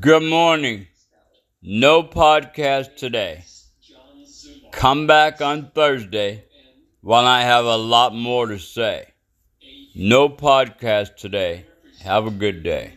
Good morning. No podcast today. Come back on Thursday when I have a lot more to say. No podcast today. Have a good day.